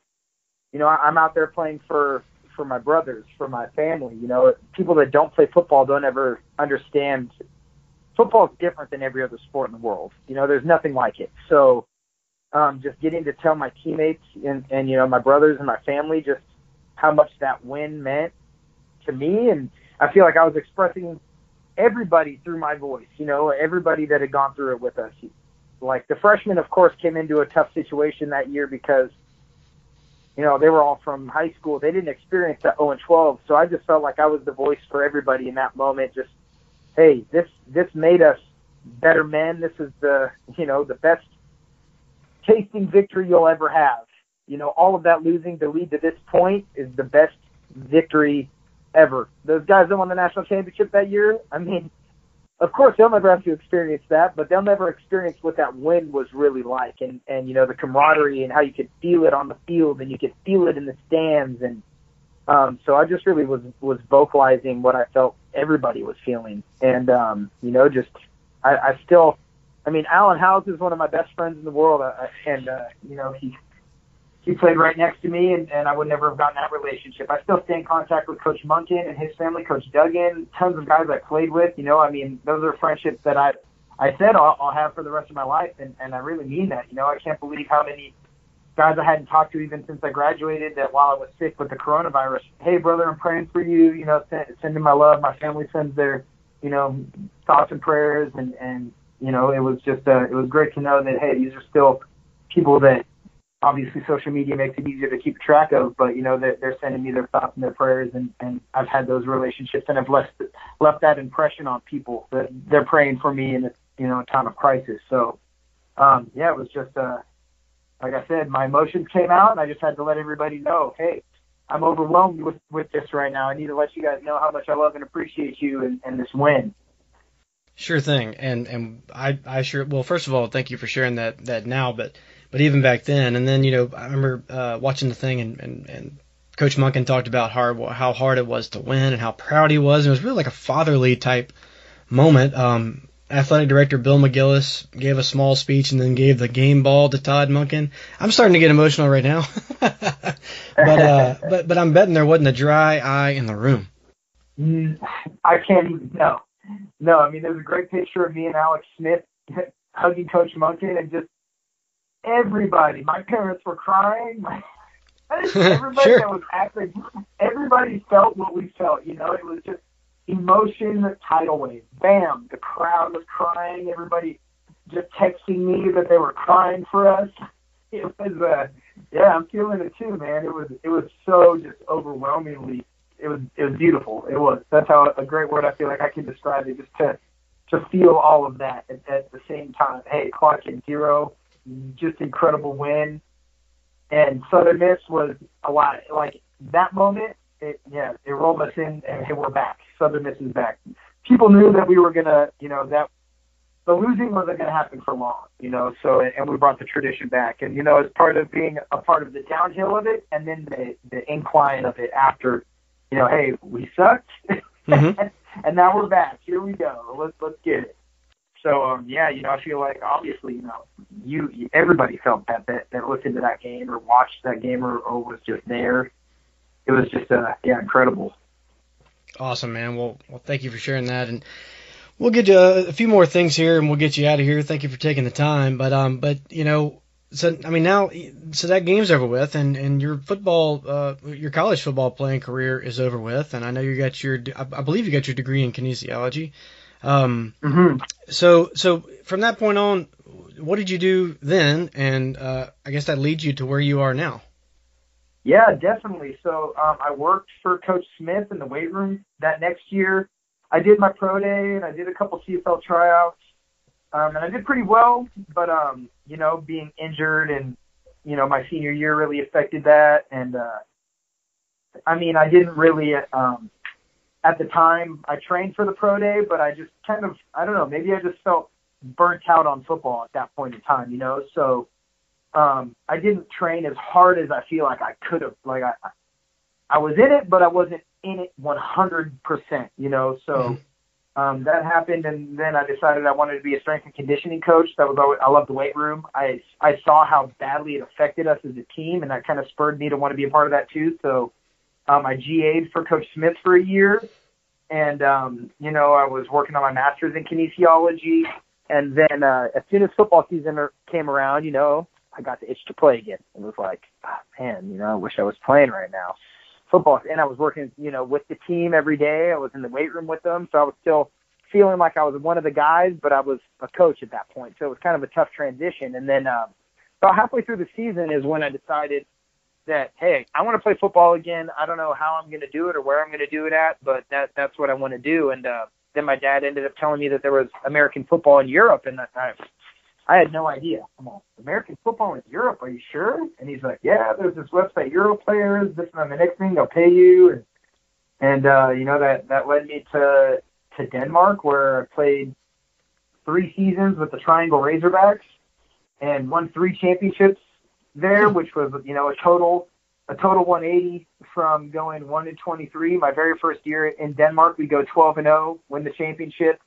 you know, I- I'm out there playing for for my brothers, for my family. You know, people that don't play football don't ever understand. Football is different than every other sport in the world. You know, there's nothing like it. So, um, just getting to tell my teammates and, and you know my brothers and my family just how much that win meant to me, and I feel like I was expressing everybody through my voice. You know, everybody that had gone through it with us. Like the freshmen, of course, came into a tough situation that year because you know they were all from high school. They didn't experience that 0 and 12, so I just felt like I was the voice for everybody in that moment. Just hey, this this made us better men. This is the you know the best tasting victory you'll ever have. You know, all of that losing to lead to this point is the best victory ever. Those guys that won the national championship that year, I mean, of course they'll never have to experience that, but they'll never experience what that win was really like and, and you know, the camaraderie and how you could feel it on the field and you could feel it in the stands and um so I just really was was vocalizing what I felt everybody was feeling. And um, you know, just I, I still I mean, Alan Howes is one of my best friends in the world, uh, and uh, you know he he played right next to me, and, and I would never have gotten that relationship. I still stay in contact with Coach Monken and his family, Coach Duggan, tons of guys I played with. You know, I mean, those are friendships that I I said I'll, I'll have for the rest of my life, and, and I really mean that. You know, I can't believe how many guys I hadn't talked to even since I graduated that while I was sick with the coronavirus. Hey, brother, I'm praying for you. You know, send, sending my love. My family sends their, you know, thoughts and prayers, and and you know, it was just uh, it was great to know that hey, these are still people that obviously social media makes it easier to keep track of, but you know they're, they're sending me their thoughts and their prayers, and and I've had those relationships, and I've left left that impression on people that they're praying for me in a you know a time of crisis. So um, yeah, it was just uh, like I said, my emotions came out, and I just had to let everybody know, hey, I'm overwhelmed with with this right now. I need to let you guys know how much I love and appreciate you and, and this win. Sure thing, and and I I sure well first of all thank you for sharing that that now, but but even back then, and then you know I remember uh, watching the thing and, and and Coach Monken talked about hard how hard it was to win and how proud he was. And it was really like a fatherly type moment. Um, athletic director Bill McGillis gave a small speech and then gave the game ball to Todd Monken. I'm starting to get emotional right now, but uh, but but I'm betting there wasn't a dry eye in the room. Mm, I can't even know. No, I mean there's a great picture of me and Alex Smith hugging Coach Monken and just everybody. My parents were crying. Everybody sure. that was acting, everybody felt what we felt. You know, it was just emotion tidal wave. Bam! The crowd was crying. Everybody just texting me that they were crying for us. It was, uh, yeah, I'm feeling it too, man. It was, it was so just overwhelmingly. It was, it was beautiful. It was. That's how a great word I feel like I can describe it. Just to, to feel all of that at, at the same time. Hey, clock at zero just incredible win. And Southern Miss was a lot like that moment. It, yeah, it rolled us in, and hey, we're back. Southern Miss is back. People knew that we were gonna, you know, that the losing wasn't gonna happen for long, you know. So, and we brought the tradition back, and you know, as part of being a part of the downhill of it, and then the the incline of it after, you know, hey, we sucked, mm-hmm. and now we're back. Here we go. Let's let's get it. So um, yeah, you know, I feel like obviously, you know, you everybody felt that that, that looked into that game or watched that game or, or was just there. It was just uh, yeah, incredible. Awesome, man. Well, well, thank you for sharing that, and we'll get you a, a few more things here, and we'll get you out of here. Thank you for taking the time, but um, but you know, so I mean now, so that game's over with, and and your football, uh, your college football playing career is over with, and I know you got your, I believe you got your degree in kinesiology. Um, mm-hmm. So, so from that point on, what did you do then? And uh, I guess that leads you to where you are now. Yeah, definitely. So um, I worked for Coach Smith in the weight room that next year. I did my pro day and I did a couple CFL tryouts, um, and I did pretty well. But um, you know, being injured and you know my senior year really affected that. And uh, I mean, I didn't really um, at the time I trained for the pro day, but I just kind of I don't know, maybe I just felt burnt out on football at that point in time, you know. So um I didn't train as hard as I feel like I could have. Like I I was in it, but I wasn't in it 100%, you know. So mm-hmm. um that happened and then I decided I wanted to be a strength and conditioning coach. That was always, I love the weight room. I I saw how badly it affected us as a team and that kind of spurred me to want to be a part of that too. So um, I GA'd for Coach Smith for a year, and um, you know I was working on my master's in kinesiology. And then uh, as soon as football season er, came around, you know, I got the itch to play again. It was like, oh, man, you know, I wish I was playing right now. Football, and I was working, you know, with the team every day. I was in the weight room with them, so I was still feeling like I was one of the guys, but I was a coach at that point. So it was kind of a tough transition. And then um, about halfway through the season is when I decided that hey, I want to play football again. I don't know how I'm going to do it or where I'm going to do it at, but that that's what I want to do. And uh, then my dad ended up telling me that there was American football in Europe, and I, I had no idea. I'm all, American football in Europe, are you sure? And he's like, yeah, there's this website, Euro Players, this and the next thing, they'll pay you. And, and uh, you know, that, that led me to, to Denmark where I played three seasons with the Triangle Razorbacks and won three championships there, which was, you know, a total, a total 180 from going one to 23. My very first year in Denmark, we go 12 and 0, win the championship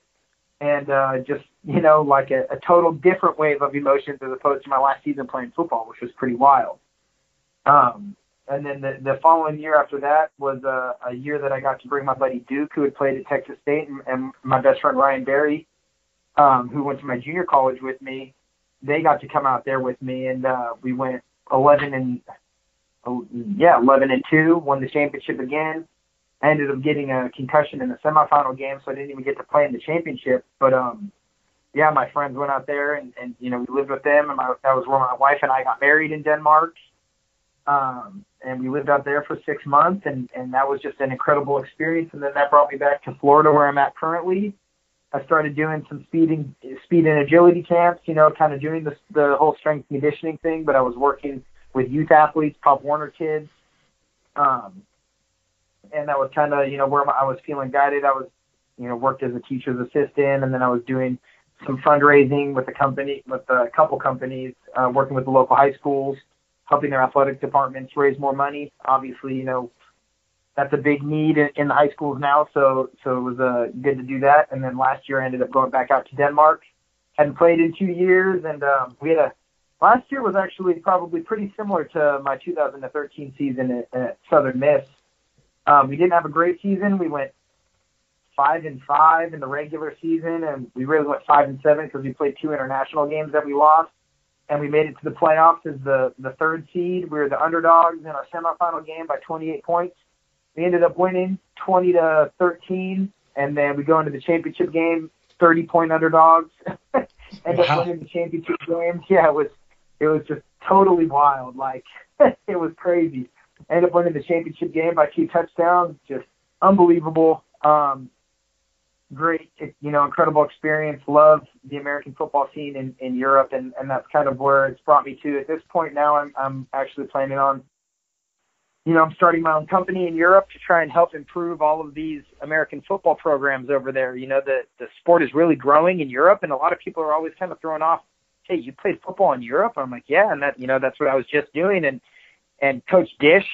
and uh, just you know like a, a total different wave of emotions as opposed to my last season playing football, which was pretty wild. Um, and then the, the following year after that was a, a year that I got to bring my buddy Duke, who had played at Texas State, and, and my best friend Ryan Berry, um, who went to my junior college with me. They got to come out there with me, and uh, we went 11 and yeah, 11 and two, won the championship again. I ended up getting a concussion in the semifinal game, so I didn't even get to play in the championship. But um, yeah, my friends went out there, and, and you know we lived with them, and my, that was where my wife and I got married in Denmark. Um, and we lived out there for six months, and and that was just an incredible experience. And then that brought me back to Florida, where I'm at currently. I started doing some speeding, speed and agility camps, you know, kind of doing the the whole strength conditioning thing. But I was working with youth athletes, Pop Warner kids. Um, and that was kind of you know where I was feeling guided. I was you know worked as a teacher's assistant, and then I was doing some fundraising with a company with a couple companies, uh, working with the local high schools, helping their athletic departments raise more money. Obviously, you know that's a big need in, the high schools now, so so it was uh, good to do that. And then last year I ended up going back out to Denmark. Hadn't played in two years, and um, we had a last year was actually probably pretty similar to my 2013 season at, at Southern Miss. Um, we didn't have a great season. We went five and five in the regular season, and we really went five and seven because we played two international games that we lost, and we made it to the playoffs as the the third seed. We were the underdogs in our semifinal game by 28 points. We ended up winning 20 to 13, and then we go into the championship game 30 point underdogs. Ended wow. up winning the championship game. Yeah, it was it was just totally wild. Like it was crazy ended up winning the championship game by two touchdowns. Just unbelievable. Um, great, you know, incredible experience. Love the American football scene in, in Europe, and, and that's kind of where it's brought me to. At this point now, I'm, I'm actually planning on, you know, I'm starting my own company in Europe to try and help improve all of these American football programs over there. You know, the, the sport is really growing in Europe, and a lot of people are always kind of throwing off, hey, you played football in Europe? I'm like, yeah, and that, you know, that's what I was just doing. And, and Coach Disch,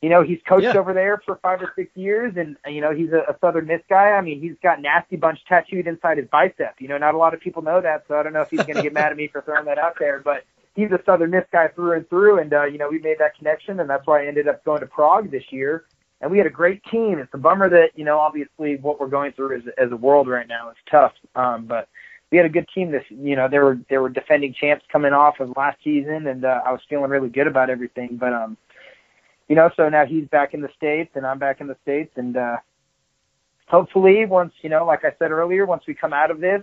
you know, he's coached yeah. over there for five or six years, and you know he's a, a Southern Miss guy. I mean, he's got nasty bunch tattooed inside his bicep. You know, not a lot of people know that, so I don't know if he's going to get mad at me for throwing that out there. But he's a Southern Miss guy through and through, and uh, you know we made that connection, and that's why I ended up going to Prague this year. And we had a great team. It's a bummer that you know, obviously, what we're going through as as a world right now is tough. Um, but we had a good team this you know they were they were defending champs coming off of last season and uh, I was feeling really good about everything but um you know, so now he's back in the states and I'm back in the states, and uh, hopefully, once you know, like I said earlier, once we come out of this,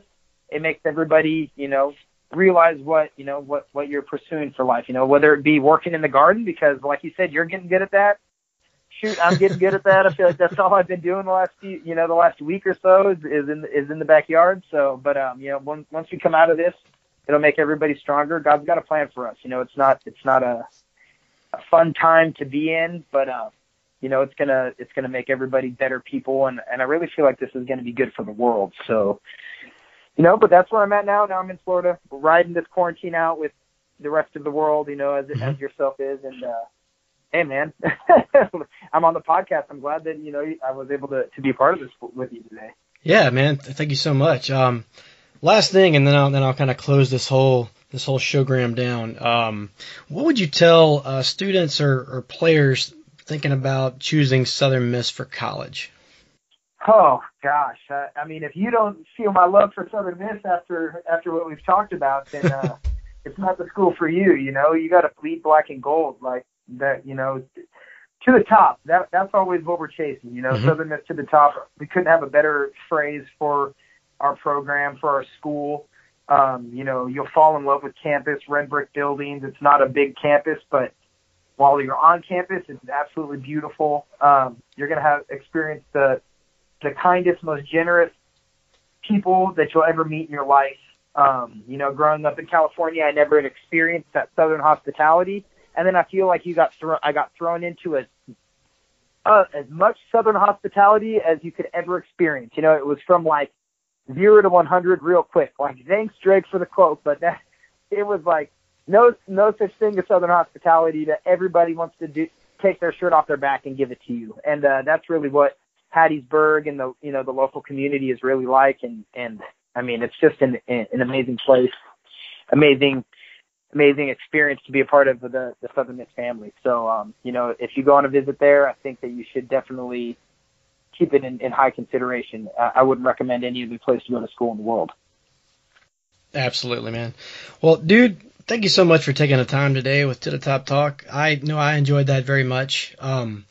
it makes everybody, you know, realize what you know what what you're pursuing for life. You know, whether it be working in the garden, because like you said, you're getting good at that. Shoot, I'm getting good at that. I feel like that's all I've been doing the last few, you know, the last week or so is, is in is in the backyard. So, but um, you know, once once we come out of this, it'll make everybody stronger. God's got a plan for us. You know, it's not it's not a a fun time to be in, but uh, you know, it's gonna it's gonna make everybody better people, and and I really feel like this is gonna be good for the world. So, you know, but that's where I'm at now. Now I'm in Florida, riding this quarantine out with the rest of the world, you know, as mm-hmm. as yourself is, and uh, hey, man, I'm on the podcast. I'm glad that you know I was able to to be part of this with you today. Yeah, man, thank you so much. Um, last thing, and then I'll then I'll kind of close this whole this whole showgram down. Um, what would you tell uh, students or, or players thinking about choosing Southern Miss for college? Oh gosh, I, I mean, if you don't feel my love for Southern Miss after after what we've talked about, then uh, it's not the school for you. You know, you got to bleed black and gold like that. You know, to the top. That that's always what we're chasing. You know, mm-hmm. Southern Miss to the top. We couldn't have a better phrase for our program for our school. Um, you know, you'll fall in love with campus, red brick buildings. It's not a big campus, but while you're on campus, it's absolutely beautiful. Um, you're going to have experience the the kindest, most generous people that you'll ever meet in your life. Um, you know, growing up in California, I never had experienced that Southern hospitality, and then I feel like you got thrown. I got thrown into a uh, as much Southern hospitality as you could ever experience. You know, it was from like zero to 100 real quick. Like, thanks Drake for the quote, but that it was like no no such thing as Southern hospitality that everybody wants to do take their shirt off their back and give it to you, and uh, that's really what Hattiesburg and the you know the local community is really like, and and I mean it's just an an amazing place, amazing amazing experience to be a part of the the Southern Miss family. So um, you know if you go on a visit there, I think that you should definitely keep it in, in high consideration. I, I wouldn't recommend any other place to go to school in the world. Absolutely, man. Well, dude, thank you so much for taking the time today with To the Top Talk. I know I enjoyed that very much. Um,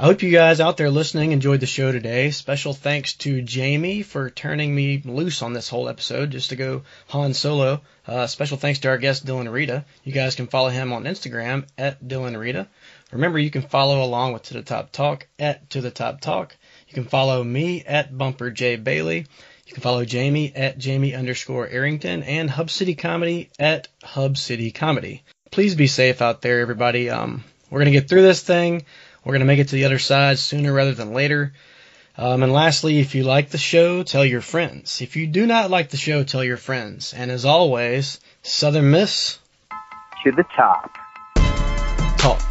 I hope you guys out there listening enjoyed the show today. Special thanks to Jamie for turning me loose on this whole episode just to go Han Solo. Uh, special thanks to our guest Dylan Reda. You guys can follow him on Instagram at Dylan Reda. Remember, you can follow along with To the Top Talk at To the Top Talk. You can follow me at Bumper J Bailey. You can follow Jamie at Jamie underscore Arrington and Hub City Comedy at Hub City Comedy. Please be safe out there, everybody. Um, we're to get through this thing. We're going to make it to the other side sooner rather than later. Um, and lastly, if you like the show, tell your friends. If you do not like the show, tell your friends. And as always, Southern Miss to the top. Talk.